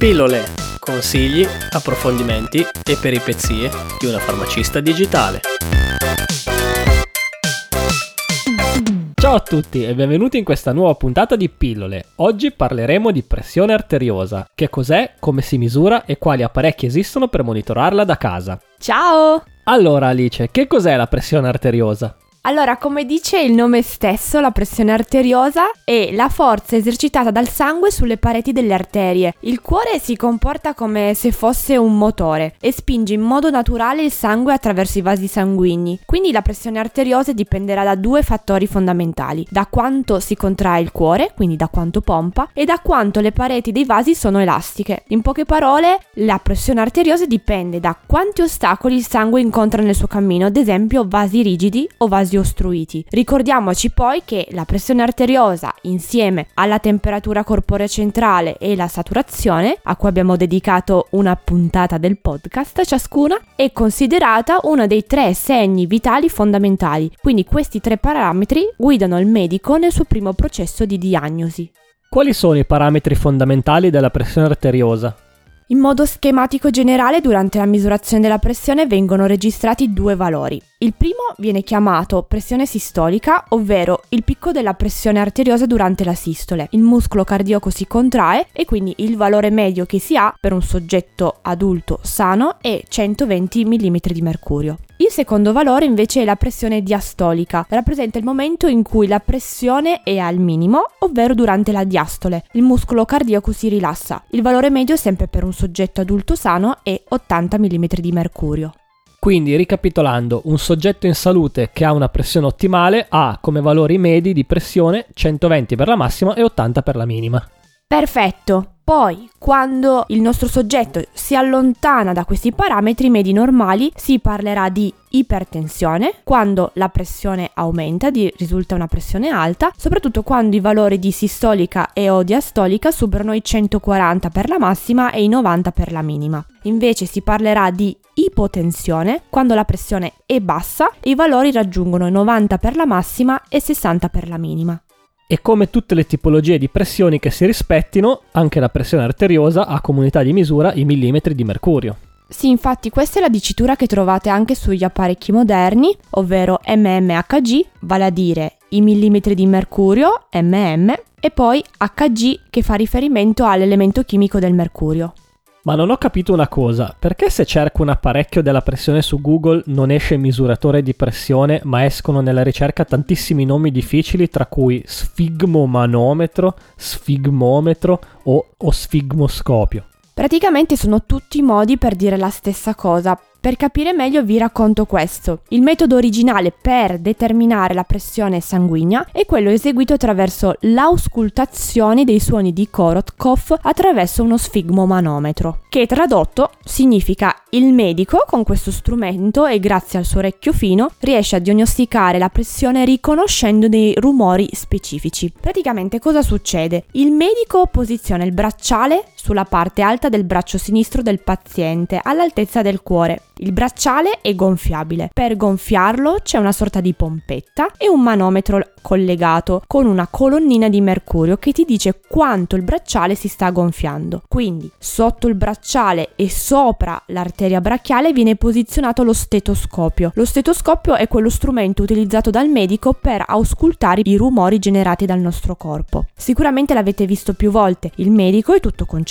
Pillole, consigli, approfondimenti e peripezie di una farmacista digitale. Ciao a tutti e benvenuti in questa nuova puntata di Pillole. Oggi parleremo di pressione arteriosa. Che cos'è, come si misura e quali apparecchi esistono per monitorarla da casa. Ciao! Allora Alice, che cos'è la pressione arteriosa? Allora, come dice il nome stesso, la pressione arteriosa è la forza esercitata dal sangue sulle pareti delle arterie. Il cuore si comporta come se fosse un motore e spinge in modo naturale il sangue attraverso i vasi sanguigni. Quindi la pressione arteriosa dipenderà da due fattori fondamentali: da quanto si contrae il cuore, quindi da quanto pompa, e da quanto le pareti dei vasi sono elastiche. In poche parole, la pressione arteriosa dipende da quanti ostacoli il sangue incontra nel suo cammino, ad esempio vasi rigidi o vasi vasi ostruiti. Ricordiamoci poi che la pressione arteriosa insieme alla temperatura corporea centrale e la saturazione, a cui abbiamo dedicato una puntata del podcast ciascuna, è considerata uno dei tre segni vitali fondamentali. Quindi questi tre parametri guidano il medico nel suo primo processo di diagnosi. Quali sono i parametri fondamentali della pressione arteriosa? In modo schematico generale, durante la misurazione della pressione vengono registrati due valori. Il primo viene chiamato pressione sistolica, ovvero il picco della pressione arteriosa durante la sistole. Il muscolo cardiaco si contrae e quindi il valore medio che si ha per un soggetto adulto sano è 120 mm di mercurio. Il secondo valore invece è la pressione diastolica, rappresenta il momento in cui la pressione è al minimo, ovvero durante la diastole. Il muscolo cardiaco si rilassa. Il valore medio sempre per un soggetto adulto sano è 80 mm di mercurio. Quindi, ricapitolando, un soggetto in salute che ha una pressione ottimale ha come valori medi di pressione 120 per la massima e 80 per la minima. Perfetto. Poi, quando il nostro soggetto si allontana da questi parametri medi normali, si parlerà di ipertensione, quando la pressione aumenta, di, risulta una pressione alta, soprattutto quando i valori di sistolica e o diastolica superano i 140 per la massima e i 90 per la minima. Invece si parlerà di ipotensione, quando la pressione è bassa e i valori raggiungono i 90 per la massima e 60 per la minima e come tutte le tipologie di pressioni che si rispettino, anche la pressione arteriosa ha comunità di misura i millimetri di mercurio. Sì, infatti questa è la dicitura che trovate anche sugli apparecchi moderni, ovvero MMHG, vale a dire i millimetri di mercurio, MM, e poi Hg che fa riferimento all'elemento chimico del mercurio. Ma non ho capito una cosa, perché se cerco un apparecchio della pressione su Google non esce misuratore di pressione, ma escono nella ricerca tantissimi nomi difficili, tra cui sfigmomanometro, sfigmometro o, o sfigmoscopio? Praticamente sono tutti modi per dire la stessa cosa, per capire meglio vi racconto questo. Il metodo originale per determinare la pressione sanguigna è quello eseguito attraverso l'auscultazione dei suoni di Korotkov attraverso uno sfigmomanometro, che tradotto significa il medico con questo strumento e grazie al suo orecchio fino riesce a diagnosticare la pressione riconoscendo dei rumori specifici. Praticamente cosa succede? Il medico posiziona il bracciale sulla parte alta del braccio sinistro del paziente all'altezza del cuore il bracciale è gonfiabile. Per gonfiarlo c'è una sorta di pompetta e un manometro collegato con una colonnina di mercurio che ti dice quanto il bracciale si sta gonfiando. Quindi sotto il bracciale e sopra l'arteria brachiale viene posizionato lo stetoscopio. Lo stetoscopio è quello strumento utilizzato dal medico per auscultare i rumori generati dal nostro corpo. Sicuramente l'avete visto più volte. Il medico è tutto concentrato,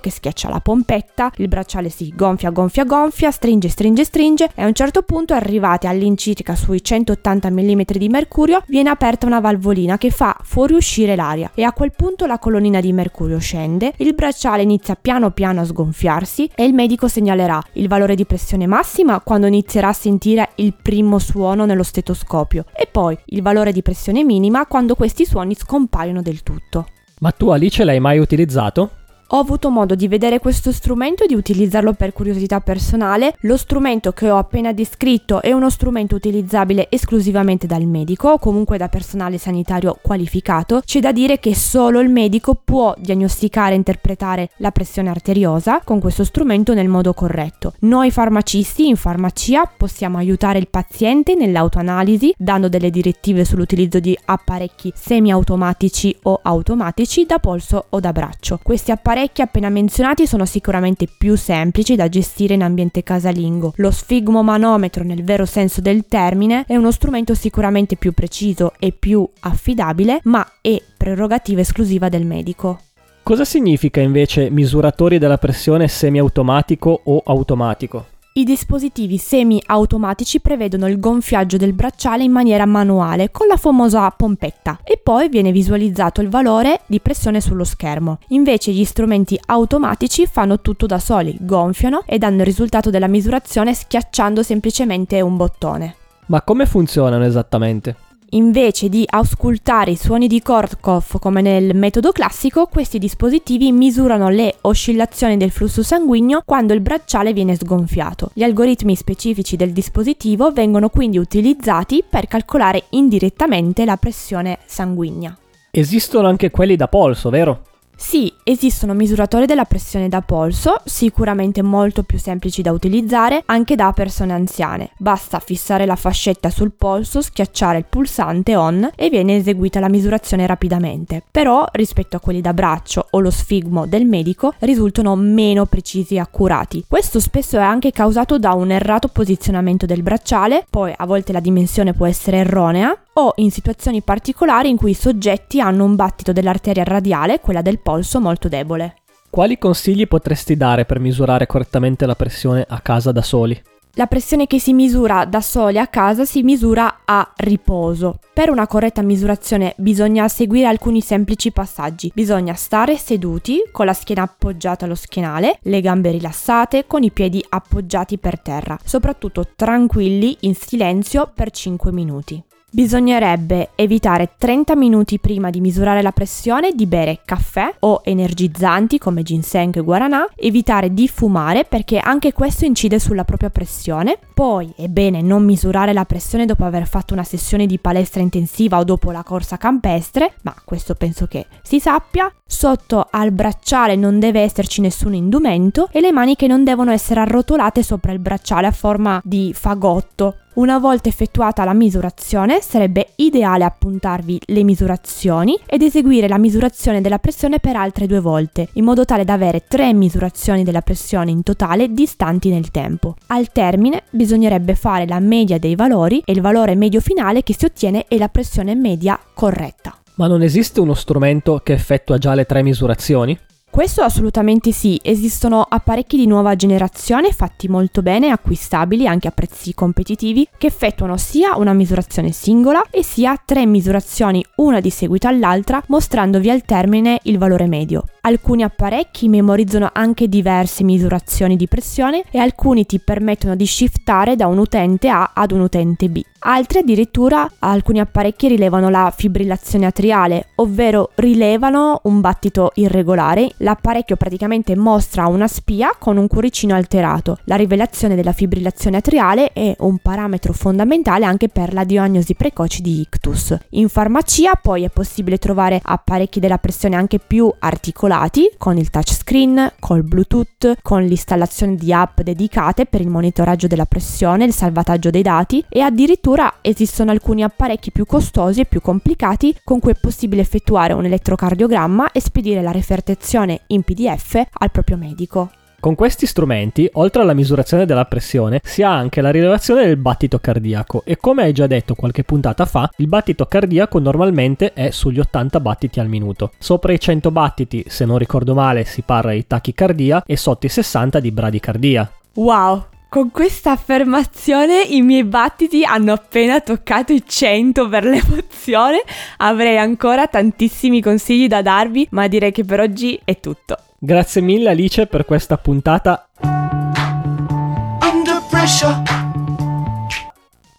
che schiaccia la pompetta, il bracciale si gonfia, gonfia, gonfia, stringe, stringe, stringe e a un certo punto arrivati all'incirca sui 180 mm di mercurio viene aperta una valvolina che fa fuoriuscire l'aria e a quel punto la colonnina di mercurio scende, il bracciale inizia piano piano a sgonfiarsi e il medico segnalerà il valore di pressione massima quando inizierà a sentire il primo suono nello stetoscopio e poi il valore di pressione minima quando questi suoni scompaiono del tutto. Ma tu Alice l'hai mai utilizzato? Ho avuto modo di vedere questo strumento e di utilizzarlo per curiosità personale. Lo strumento che ho appena descritto è uno strumento utilizzabile esclusivamente dal medico o comunque da personale sanitario qualificato. C'è da dire che solo il medico può diagnosticare e interpretare la pressione arteriosa con questo strumento nel modo corretto. Noi farmacisti in farmacia possiamo aiutare il paziente nell'autoanalisi dando delle direttive sull'utilizzo di apparecchi semiautomatici o automatici da polso o da braccio. Questi apparecchi apparecchi appena menzionati sono sicuramente più semplici da gestire in ambiente casalingo. Lo sfigmomanometro, nel vero senso del termine, è uno strumento sicuramente più preciso e più affidabile, ma è prerogativa esclusiva del medico. Cosa significa invece misuratori della pressione semiautomatico o automatico? I dispositivi semi-automatici prevedono il gonfiaggio del bracciale in maniera manuale con la famosa pompetta e poi viene visualizzato il valore di pressione sullo schermo. Invece gli strumenti automatici fanno tutto da soli, gonfiano e danno il risultato della misurazione schiacciando semplicemente un bottone. Ma come funzionano esattamente? Invece di auscultare i suoni di Kortkov come nel metodo classico, questi dispositivi misurano le oscillazioni del flusso sanguigno quando il bracciale viene sgonfiato. Gli algoritmi specifici del dispositivo vengono quindi utilizzati per calcolare indirettamente la pressione sanguigna. Esistono anche quelli da polso, vero? Sì, esistono misuratori della pressione da polso, sicuramente molto più semplici da utilizzare anche da persone anziane. Basta fissare la fascetta sul polso, schiacciare il pulsante on e viene eseguita la misurazione rapidamente. Però, rispetto a quelli da braccio o lo sfigmo del medico, risultano meno precisi e accurati. Questo spesso è anche causato da un errato posizionamento del bracciale, poi a volte la dimensione può essere erronea, o in situazioni particolari in cui i soggetti hanno un battito dell'arteria radiale, quella del polso, molto debole. Quali consigli potresti dare per misurare correttamente la pressione a casa da soli? La pressione che si misura da soli a casa si misura a riposo. Per una corretta misurazione bisogna seguire alcuni semplici passaggi. Bisogna stare seduti con la schiena appoggiata allo schienale, le gambe rilassate, con i piedi appoggiati per terra, soprattutto tranquilli in silenzio per 5 minuti. Bisognerebbe evitare 30 minuti prima di misurare la pressione di bere caffè o energizzanti come ginseng e guaranà, evitare di fumare perché anche questo incide sulla propria pressione. Poi è bene non misurare la pressione dopo aver fatto una sessione di palestra intensiva o dopo la corsa campestre, ma questo penso che si sappia. Sotto al bracciale non deve esserci nessun indumento e le maniche non devono essere arrotolate sopra il bracciale a forma di fagotto una volta effettuata la misurazione sarebbe ideale appuntarvi le misurazioni ed eseguire la misurazione della pressione per altre due volte, in modo tale da avere tre misurazioni della pressione in totale distanti nel tempo. Al termine bisognerebbe fare la media dei valori e il valore medio finale che si ottiene è la pressione media corretta. Ma non esiste uno strumento che effettua già le tre misurazioni? Questo assolutamente sì, esistono apparecchi di nuova generazione fatti molto bene, acquistabili anche a prezzi competitivi, che effettuano sia una misurazione singola e sia tre misurazioni una di seguito all'altra, mostrandovi al termine il valore medio. Alcuni apparecchi memorizzano anche diverse misurazioni di pressione e alcuni ti permettono di shiftare da un utente A ad un utente B. Altri addirittura alcuni apparecchi rilevano la fibrillazione atriale, ovvero rilevano un battito irregolare. L'apparecchio praticamente mostra una spia con un cuoricino alterato. La rivelazione della fibrillazione atriale è un parametro fondamentale anche per la diagnosi precoce di ictus. In farmacia poi è possibile trovare apparecchi della pressione anche più articolati con il touchscreen, col Bluetooth, con l'installazione di app dedicate per il monitoraggio della pressione, il salvataggio dei dati e addirittura Addirittura esistono alcuni apparecchi più costosi e più complicati con cui è possibile effettuare un elettrocardiogramma e spedire la refertazione in PDF al proprio medico. Con questi strumenti, oltre alla misurazione della pressione, si ha anche la rilevazione del battito cardiaco e come hai già detto qualche puntata fa, il battito cardiaco normalmente è sugli 80 battiti al minuto. Sopra i 100 battiti, se non ricordo male, si parla di tachicardia e sotto i 60 di bradicardia. Wow, con questa affermazione i miei battiti hanno appena toccato i 100 per l'emozione. Avrei ancora tantissimi consigli da darvi, ma direi che per oggi è tutto. Grazie mille Alice per questa puntata.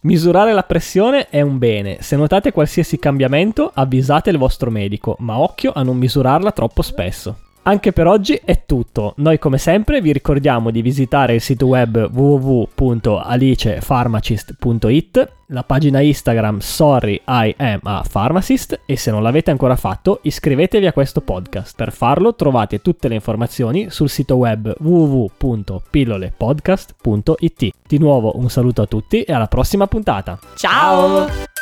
Misurare la pressione è un bene. Se notate qualsiasi cambiamento, avvisate il vostro medico, ma occhio a non misurarla troppo spesso. Anche per oggi è tutto. Noi come sempre vi ricordiamo di visitare il sito web www.alicefarmacist.it, la pagina Instagram Sorry I am a pharmacist e se non l'avete ancora fatto iscrivetevi a questo podcast. Per farlo trovate tutte le informazioni sul sito web www.pillolepodcast.it. Di nuovo un saluto a tutti e alla prossima puntata. Ciao!